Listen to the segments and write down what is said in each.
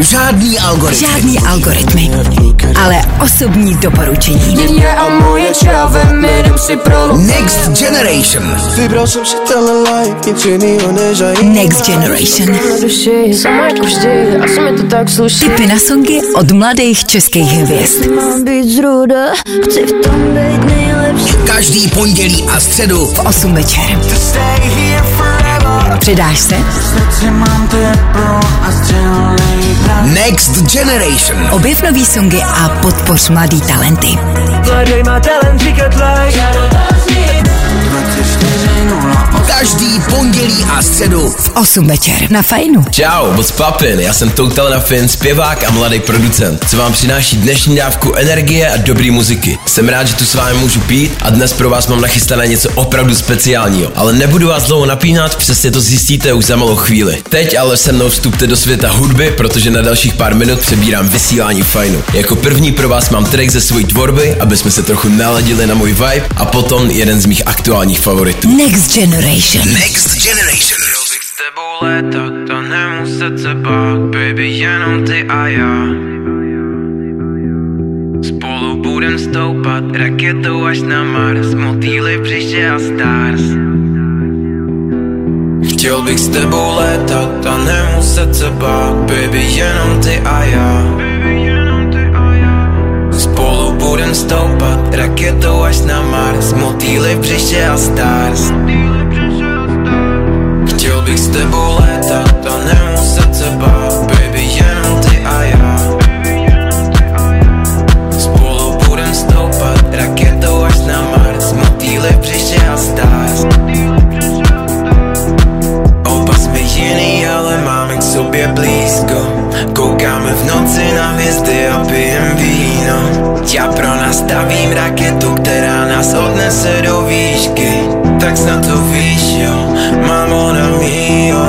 Žádný algoritmy. Žádný algoritmy, ale osobní doporučení. Next Generation. Vybral jsem si tenhle life, nic jinýho než a Next Generation. Tipy na songy od mladých českých hvězd. Mám být zruda, chci v tom být nejlepší Každý pondělí a středu V 8 večer. Přidáš se? Next Generation. Objev nový songy a podpoř mladý talenty. Mladej má talent, Každý pondělí a středu V 8 večer na Fajnu. Čau, moc papin, já jsem Total na Fin, zpěvák a mladý producent, co vám přináší dnešní dávku energie a dobrý muziky. Jsem rád, že tu s vámi můžu pít a dnes pro vás mám nachystané něco opravdu speciálního. Ale nebudu vás dlouho napínat, přesně to zjistíte už za malou chvíli. Teď ale se mnou vstupte do světa hudby, protože na dalších pár minut přebírám vysílání fajnu. Jako první pro vás mám track ze své tvorby, aby jsme se trochu naladili na můj vibe a potom jeden z mých aktuálních favoritů. Next Generation. Next Generation. bych s tebou létat a nemuset se bát, baby, jenom ty a já. Spolu budem stoupat raketou až na Mars, motýly břiše a stars. Chtěl bych s tebou létat a nemuset se bát, baby, jenom ty a já. Budem stoupat. Raketou až na Mars, motýly břiše a stars. Chtěl bych s tebou létat a nemuset se bát. Baby, jenom ty a já. Spolu budem stoupat. Raketou až na Mars. Motýly v břiše a stars. Oba jsme jiný, ale máme k sobě blízko. Koukáme v noci na hvězdy a pijem víno. Já pro nás stavím raketu, která nás odnese do výšky. Tak snad to víš, jo, mámo na mio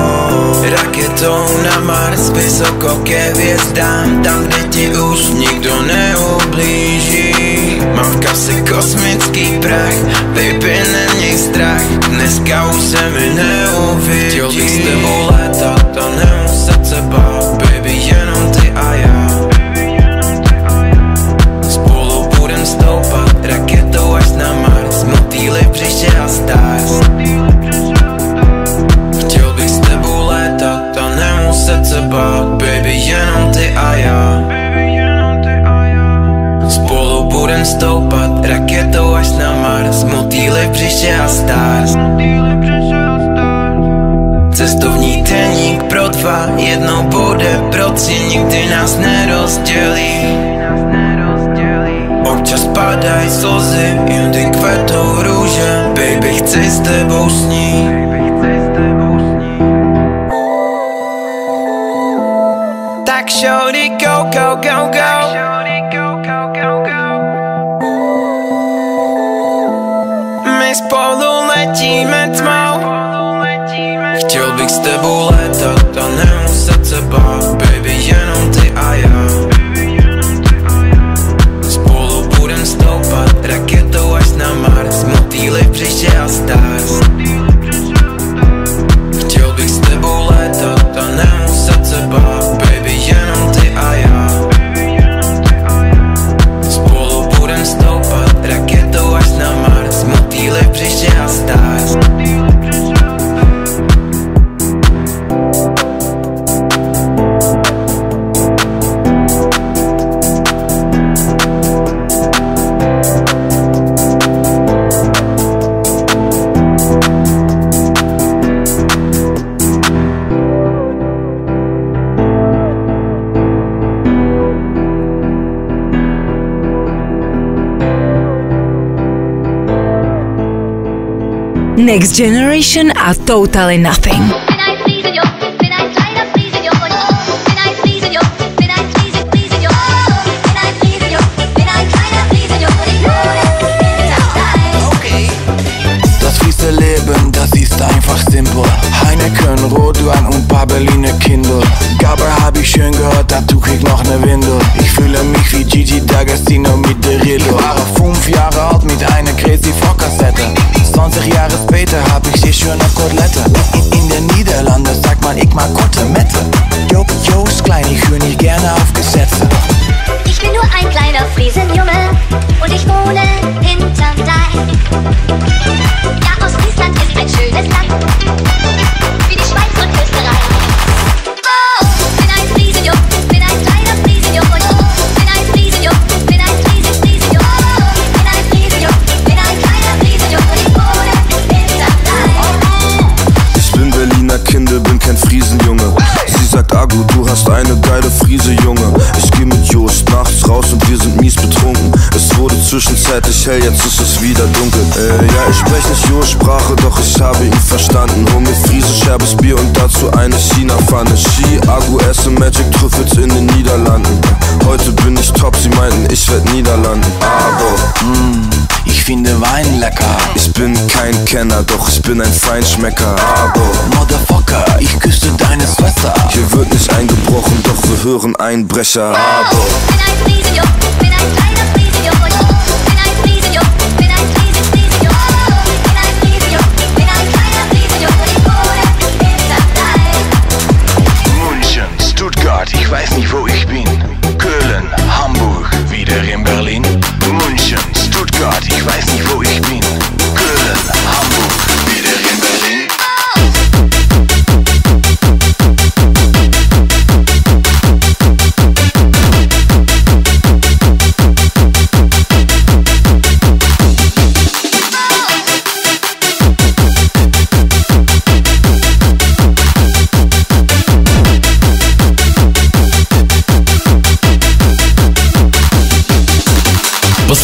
Raketou na Mars, vysoko ke hvězdám Tam, kde ti už nikdo neublíží. Mám v kapse kosmický prach, baby, neměj strach. Dneska už se mi neuvidí. Chtěl bych s tebou létat a nemuset se bát Budem stoupat raketou až na Mars. Motýly v břiše a stars Cestovní deník pro dva Jednou bude pro tři Nikdy nás nerozdělí. Občas padají slzy Jindy kvetou růže. Baby, chci s tebou snít raketou až na Mars. Motýly v břiše wohne in Taustein. Das fiese Leben, das ist einfach simpel. Heineken, Rotwein und paar Berliner Kindle. Gabber hab ich schön gehört, da tuch ich noch ne Windel. Ich fühle mich wie Gigi D'Agostino mit der Rille. Ich war fünf Jahre alt mit einer Crazy Kassette. 20 Jahre später hab ich sie schon auf Kotelette. In, in den Niederlanden sagt man, ich mag metten. Jo, Jo is klein, ich höre nicht gerne auf Gesetze. Zwischenzeitlich hell, jetzt ist es wieder dunkel. Äh, ja, ich sprech nicht Jost-Sprache, doch ich habe ihn verstanden. Hol mir Friese, scherbes Bier und dazu eine China-Pfanne. Ski, Agu, Esse, Magic, Trüffels in den Niederlanden. Heute bin ich top, sie meinten, ich werd Niederlanden. Aber, Mm, ich finde Wein lecker. ich bin kein Kenner, doch ich bin ein Feinschmecker. Aber, Motherfucker, ich küsste deine Schwester. hier wird nicht eingebrochen, doch wir hören Einbrecher. Aber, Bin ein Friesenjung, bin ein kleiner Friesenjung.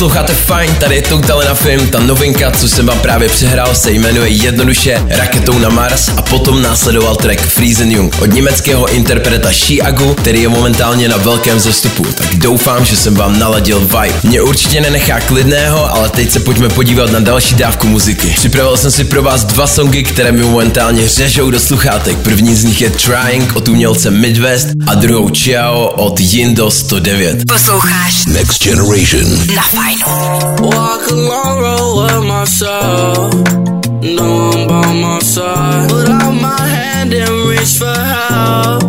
Posloucháte fajn, tady je Tuk na film, ta novinka, co jsem vám právě přehrál, se jmenuje jednoduše Raketou na Mars a potom následoval track Friesen Jung od německého interpreta Shiagu, který je momentálně na velkém zestupu, tak doufám, že jsem vám naladil vibe. Mě určitě nenechá klidného, ale teď se pojďme podívat na další dávku muziky. Připravil jsem si pro vás dva songy, které mi momentálně řežou do sluchátek. První z nich je Trying od umělce Midwest a druhou Ciao od Jindo 109. Posloucháš Next Generation. na fajnu. Walk a long road with myself. No one by my side. Put out my hand and reach for help.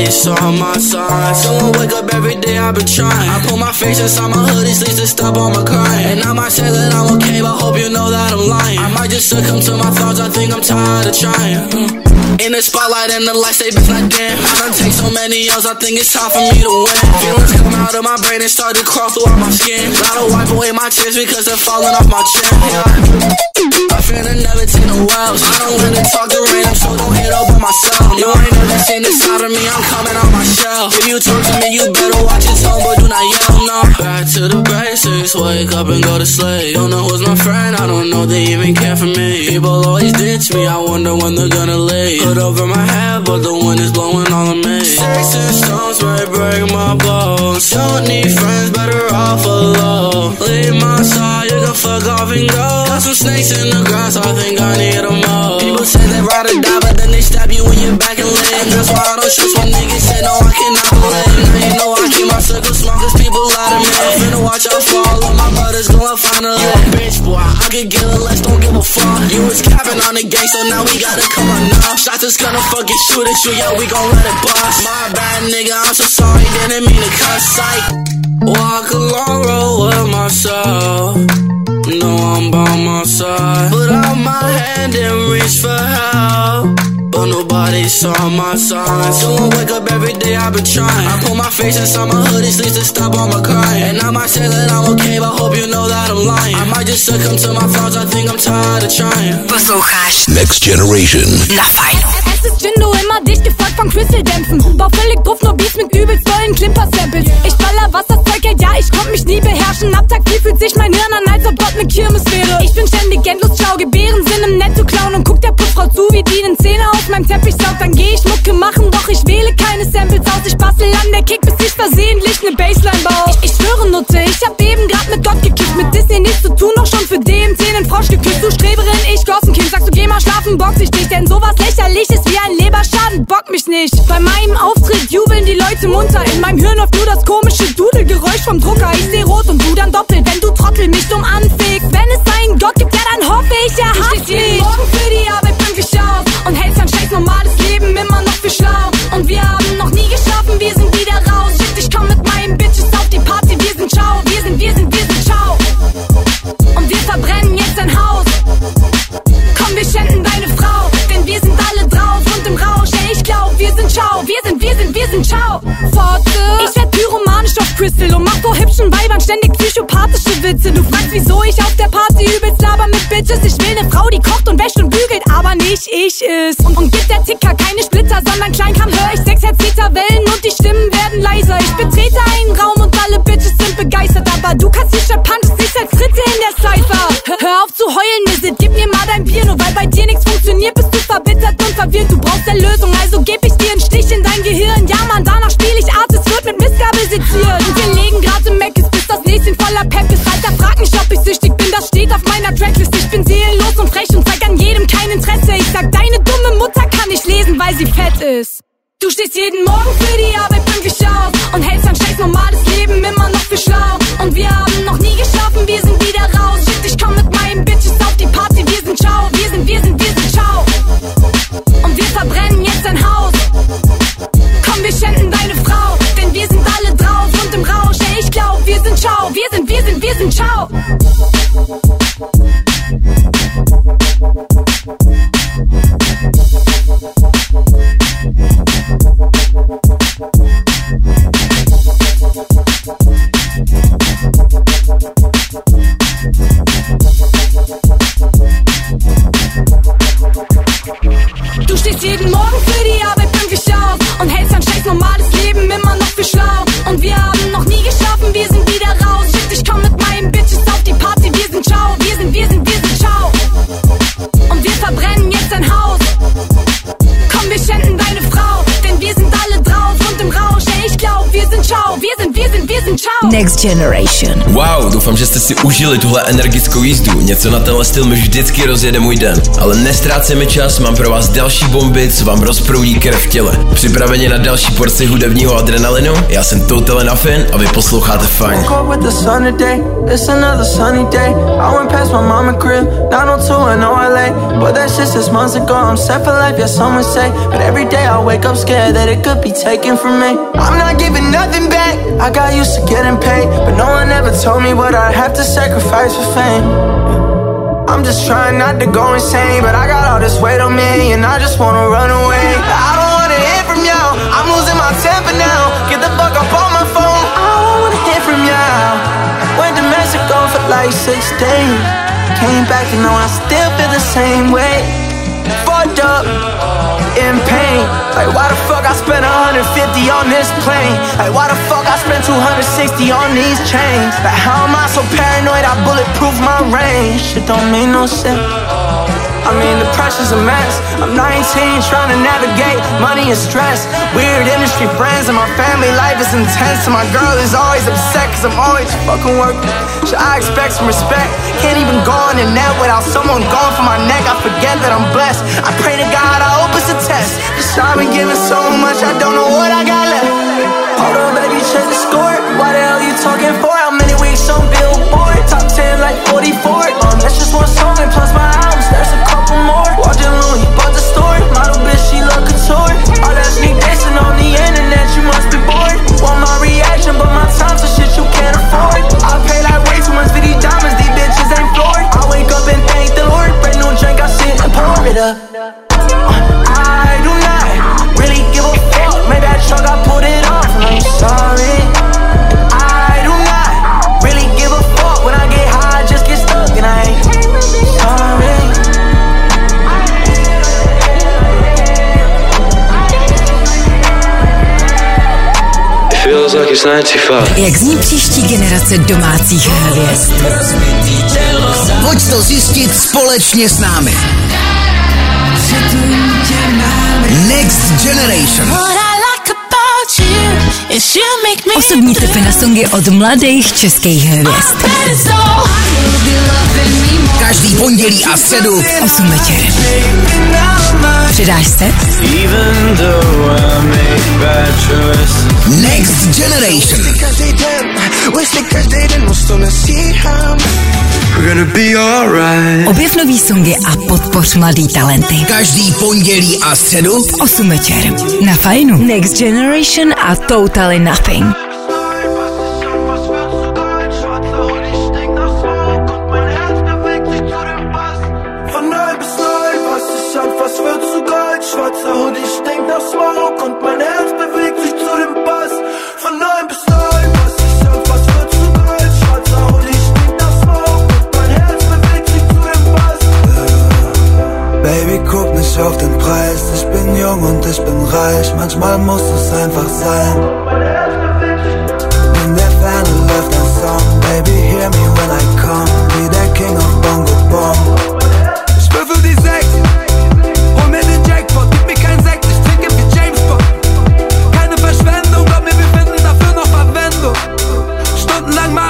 Nobody saw my signs. Someone wake up every day, I've been trying. I put my face inside my hoodie, sleeves to stop all my crying. And I might say that I'm okay, but hope you know that I'm lying. I might just succumb to my thoughts, I think I'm tired of trying. Mm. In the spotlight and the lights, they been like damn. I done take so many L's, I think it's time for me to win. Feelings come out of my brain and start to crawl throughout my skin. Gotta wipe away my tears because they're falling off my chin. Yeah. I finna never take no L's. I don't wanna talk to random, so hit up on myself. You ain't never seen the side of me, I'm coming on my shell. If you talk to me, you better watch your tone, but do not yell, no. Back to the basics, wake up and go to sleep. Don't know who's my friend, I don't know they even care for me. People always ditch me, I wonder when they're gonna leave. Put over my head, but the wind is blowing all of me. Sticks and stones may break my bones. Don't need friends, better off alone. Leave my side, you can fuck off and go. Got some snakes in the grass, I think I need them all. People say they ride or die, but then they stab you in your back and leg. That's why I don't trust when niggas say no, I cannot believe. Now you know I keep my circle small, cause people lie to me. I'm finna watch out for all my brothers going finally. You a bitch, boy, I could get a less, don't give a fuck. You was capping on the gang, so now we gotta come on now. Shots is gonna fucking shoot at you, yeah, we gon' let it bust. My bad nigga, I'm so sorry, didn't mean to cuss. Sight. Walk a long road with myself. No, I'm by my side. Put out my hand and reach for help. But nobody saw my signs. Someone wake up every day, I've been trying. I put my face inside my hoodie, sleeves to stop all my crying. And I might say that I'm okay, but hope you know that I'm lying. I might just succumb to my thoughts, I think I'm tired of trying. Posloucháš Next Generation. na fajnu. Es ist Jindo immer dicht gefolgt von Crystal-Dämpfen. Bau völlig Gruff, nur Beats mit übelst vollen Klimper-Samples. Ich baller, was das Zeug hält, ja, ich konnt mich nie beherrschen. Ab Tag 4 fühlt sich mein Hirn an, als ob Gott ne Kirmes wäre. Ich bin ständig endlos schlau, Gebären sind im Netto klauen und guck der Putzfrau zu, wie die den Zähne auf meinem Teppich saugt. Dann geh ich Mucke machen, doch ich wähle keine Samples aus. Ich bastel an der Kick, bis ich versehentlich ne Bassline baue. Ich, ich schwöre, Nutte, ich hab eben grad mit Gott gekickt. Mit Disney nichts zu tun, doch schon für DMT nen Frosch geküsst. Du Streberin, ich Gossenkind, sagst du geh mal schlafen, box ich dich. Denn sowas lächerliches wie ein Leberschaden bock mich nicht. Bei meinem Auftritt jubeln die Leute munter. In meinem Hirn läuft nur das komische Dudelgeräusch vom Drucker. Ich seh rot und du dann doppelt, wenn du Trottel mich dumm anfegst. Wenn es einen Gott gibt, ja dann hoffe ich, er stehst jeden mich. Morgen für die Arbeit pünktlich auf und hältst dein scheiß normales Leben immer noch für schlau. Und wir Witze. Du fragst, wieso ich auf der Party übelst laber mit Bitches. Ich will ne Frau, die kocht und wäscht und bügelt, aber nicht ich ist. Und, und gibt der Ticker keine Splitter, sondern Kleinkram hör ich sechs Herzliter Wellen und die Stimmen werden leiser. Ich betrete einen Raum und alle Bitches sind begeistert, aber du kassierst der Punch, siehst als Dritte in der Cypher. Hör, hör auf zu heulen, Misit, gib mir mal dein Bier, nur weil bei dir nichts funktioniert, bist du verbittert und verwirrt. Du brauchst eine Lösung, also geb ich dir einen Stich in dein Gehirn. Ja, Mann, danach spiel ich Artist, wird mit Missgabel seziert. Und wir legen grad im Meckes, bis das Näschen voller ist. Alter, frag nicht, ob ich süchtig bin, das steht auf meiner Tracklist. Ich bin seelenlos und frech und zeig an jedem kein Interesse. Ich sag, deine dumme Mutter kann nicht lesen, weil sie fett ist. Du stehst jeden Morgen für die Arbeit pünktlich auf und hältst dein scheiß normales Leben immer noch für schlau. Und wir haben noch nie geschlafen, wir sind wir sind wir sind, wir sind ciao. Next Generation. Wow, doufám, že jste si užili tuhle energickou jízdu. Něco na tenhle styl mi vždycky rozjede můj den. Ale nestrácejme čas, mám pro vás další bomby, co vám rozproudí krev v těle. Připraveni na další porci hudebního adrenalinu? Já jsem Total Nuffin a vy posloucháte Fine. Woke up with the sun today, it's another sunny day. I went past my mama crib, 902 in LA. But that's just six months ago, I'm set for life, yeah, some would say. But every day I wake up scared that it could be taken from me. I'm not giving nothing back, I got used to getting paid. But no one ever told me what I'd have to sacrifice for fame. I'm just trying not to go insane, but I got all this weight on me, and I just wanna run away. I don't wanna hear from y'all, I'm losing my temper now. Get the fuck up on my phone, I don't wanna hear from y'all. Went to Mexico for like six days, came back and now I still feel the same way. Fucked up, in pain. Like why the fuck I spent 150 on this plane? Like why the fuck I spent 260 on these chains? Like how am I so paranoid? I bulletproof my range. Shit don't make no sense. I mean, the pressure's a mess. I'm 19, trying to navigate money and stress. Weird industry friends, and my family life is intense. And my girl is always upset, cause I'm always fucking working. Should I expect some respect? Can't even go on the net without someone going for my neck. I forget that I'm blessed. I pray to God, I hope it's a test. Cause I've been giving so much, I don't know what I got left. Hold on, baby, check the score. Why the hell you talking for? How many weeks on Billboard? Top 10 like 44. Um, that's just one song, and plus my Jak zní příští generace domácích hvězd? Pojď to zjistit společně s námi. Next Generation. Osobní tipy na songy od mladých českých hvězd. Každý pondělí a středu 8 večer. Přidáš se? Next Generation. We're gonna be alright. Objev nový songy a podpoř mladý talenty. Každý pondělí a středu 8 večer. Na fajnu. Next Generation a Totally Nothing.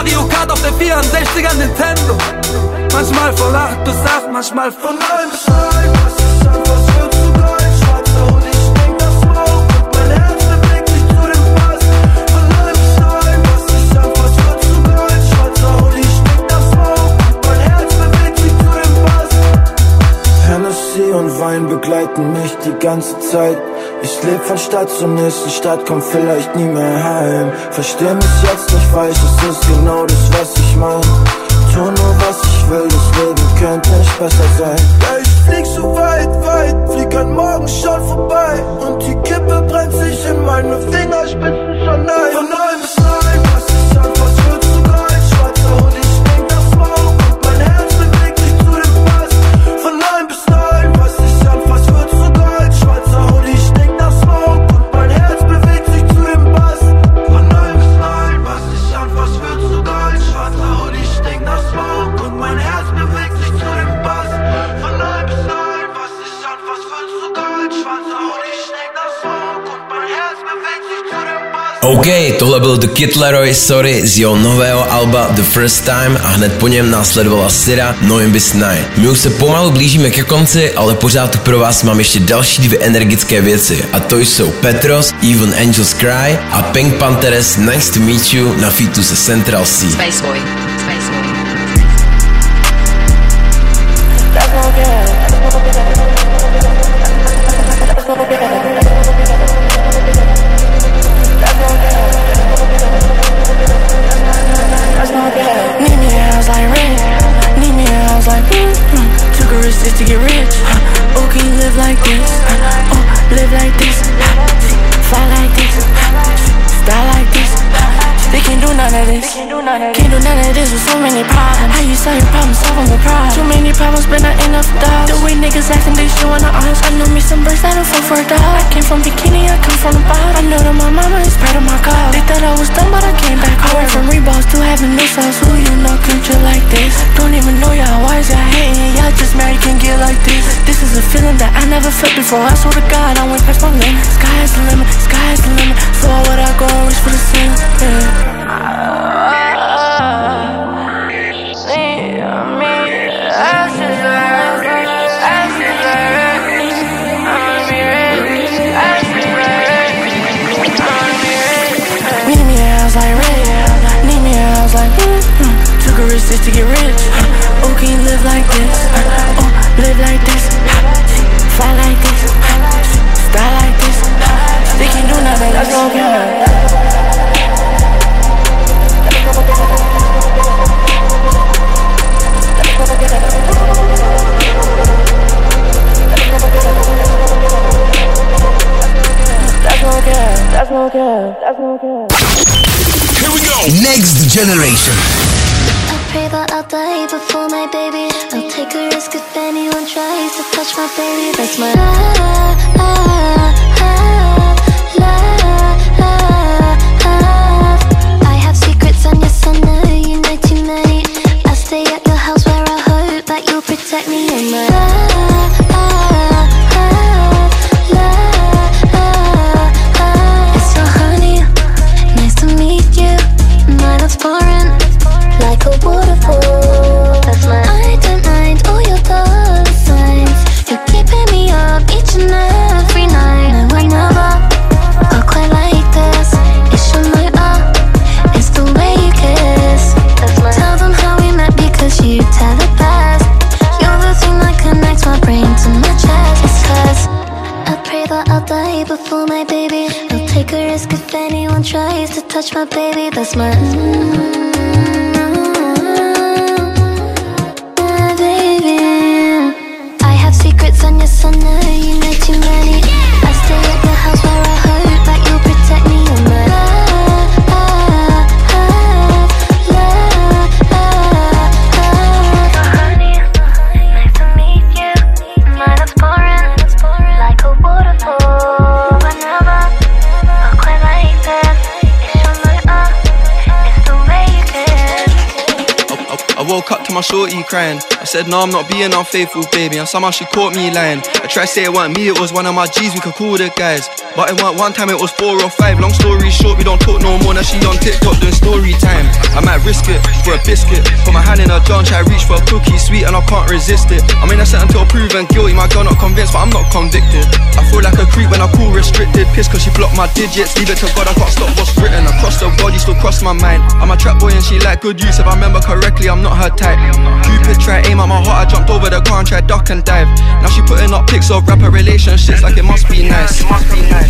Mario Kart auf der 64er Nintendo. Manchmal von 8 bis 8, manchmal von 9 bis 9. Was ist an, was wird zu geil? Schwarzer Hut, ich denk das Smoke und mein Herz bewegt sich zu dem Bass. Von 9 bis 9, was ist an, was wird zu geil? Schwarzer Hut, ich denk das Smoke und mein Herz bewegt sich zu dem Bass. Hennessy und Wein begleiten mich die ganze Zeit. Ich leb von Stadt zur nächsten Stadt, komm vielleicht nie mehr heim. Versteh mich jetzt nicht falsch, es ist genau das, was ich mein. Tu nur was ich will, das Leben könnte nicht besser sein. Ja, ich flieg so weit, weit, flieg an morgen schon vorbei. Und die Kippe brennt sich in meine Fingerspitzen schon ein. Von 9 Kid Laroi Sorry z jeho nového alba The First Time a hned po něm následovala Sira Noim Bis Night. My už se pomalu blížíme ke konci, ale pořád tu pro vás mám ještě další dvě energické věci a to jsou Petros, Even Angels Cry a Pink Panthers Nice to Meet You na featu se Central C. Spaceboy. Spaceboy. Just to get rich. Oh, can you live like this? Oh, live like this. Fly like this. Style like this. They can't do none of this. Can't do none of this with so many problems. How you solve your problems? Solve with problems. Too many problems, but not enough dogs. The way niggas acting, they showing the odds. I know me some birds that'll fall for a dog. I came from bikini, I come from the bottom. I know that my mama is proud of my God. They thought I was dumb, but I came back hard. I went from Reeboks to having missiles. Who you know can chill like this? Don't even know y'all. Why is y'all hating? Y'all just you can get like this. This is a feeling that I never felt before. I swear to God, I went past my limit. Sky is the limit, sky is the limit. So why would I go and reach for the ceiling? Yeah. Just to get rich. Uh, oh, can you live like this? Uh, oh, live like this. My shorty crying. I said, no, I'm not being unfaithful, baby. And somehow she caught me lying. I tried to say it wasn't me, it was one of my G's, we could call the guys. But it weren't one time, it was four or five. Long story short, we don't talk no more. Now she on TikTok doing story time. I might risk it for a biscuit. Put my hand in her jar try reach for a cookie, sweet, and I can't resist it. I mean, I said until proven guilty, my girl not convinced, but I'm not convicted. I feel like a creep when I call restricted. Piss cause she blocked my digits. Leave it to God, I can't stop what's written. Across the world, body, still cross my mind. I'm a trap boy and she like good use. If I remember correctly, I'm not her type. Cupid try aim at my heart, I jumped over the car and tried duck and dive. Now she putting up pics of rapper relationships like it must be nice. It must be nice.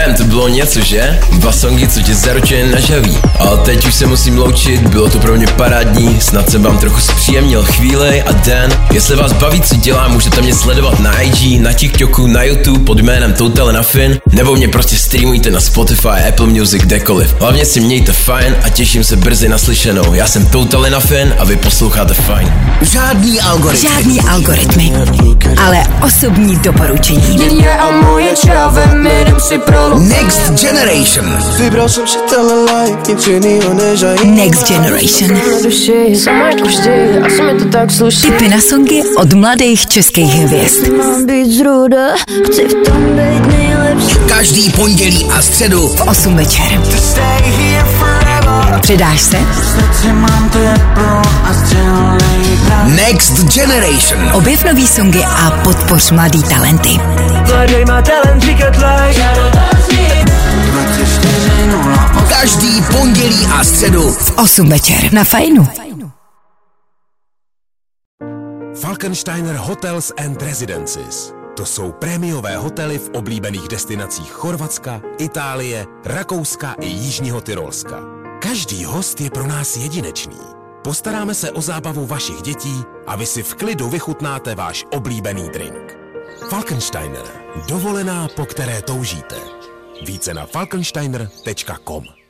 Damn, to bylo něco, že? Dva songy, co tě zaručuje nažaví. Ale teď už se musím loučit, bylo to pro mě parádní, snad jsem vám trochu zpříjemnil chvíli a den. Jestli vás baví, co dělám, můžete mě sledovat na IG, na TikToku, na YouTube pod jménem Total Nafin, nebo mě prostě streamujte na Spotify, Apple Music, kdekoliv. Hlavně si mějte fajn a těším se brzy naslyšenou. Já jsem Total Nafin a vy posloucháte fajn. Žádný algoritmy. Žádný algoritmy, ale osobní doporučení. a Next Generation. Vybral jsem si tenhle life, nic jinýho než a Next Generation. Tipy na songy od mladých českých hvězd. Každý pondělí a středu v 8 večer. Přidáš se? Next Generation. Objev nový songy a podpoř mladý talenty. Mladej má talent říkat like Každý pondělí a středu v 8 večer na Fajnu. Falkensteiner Hotels and Residences. To jsou prémiové hotely v oblíbených destinacích Chorvatska, Itálie, Rakouska i Jižního Tyrolska. Každý host je pro nás jedinečný. Postaráme se o zábavu vašich dětí a vy si v klidu vychutnáte váš oblíbený drink. Falkensteiner. Dovolená, po které toužíte. Více na falkensteiner.com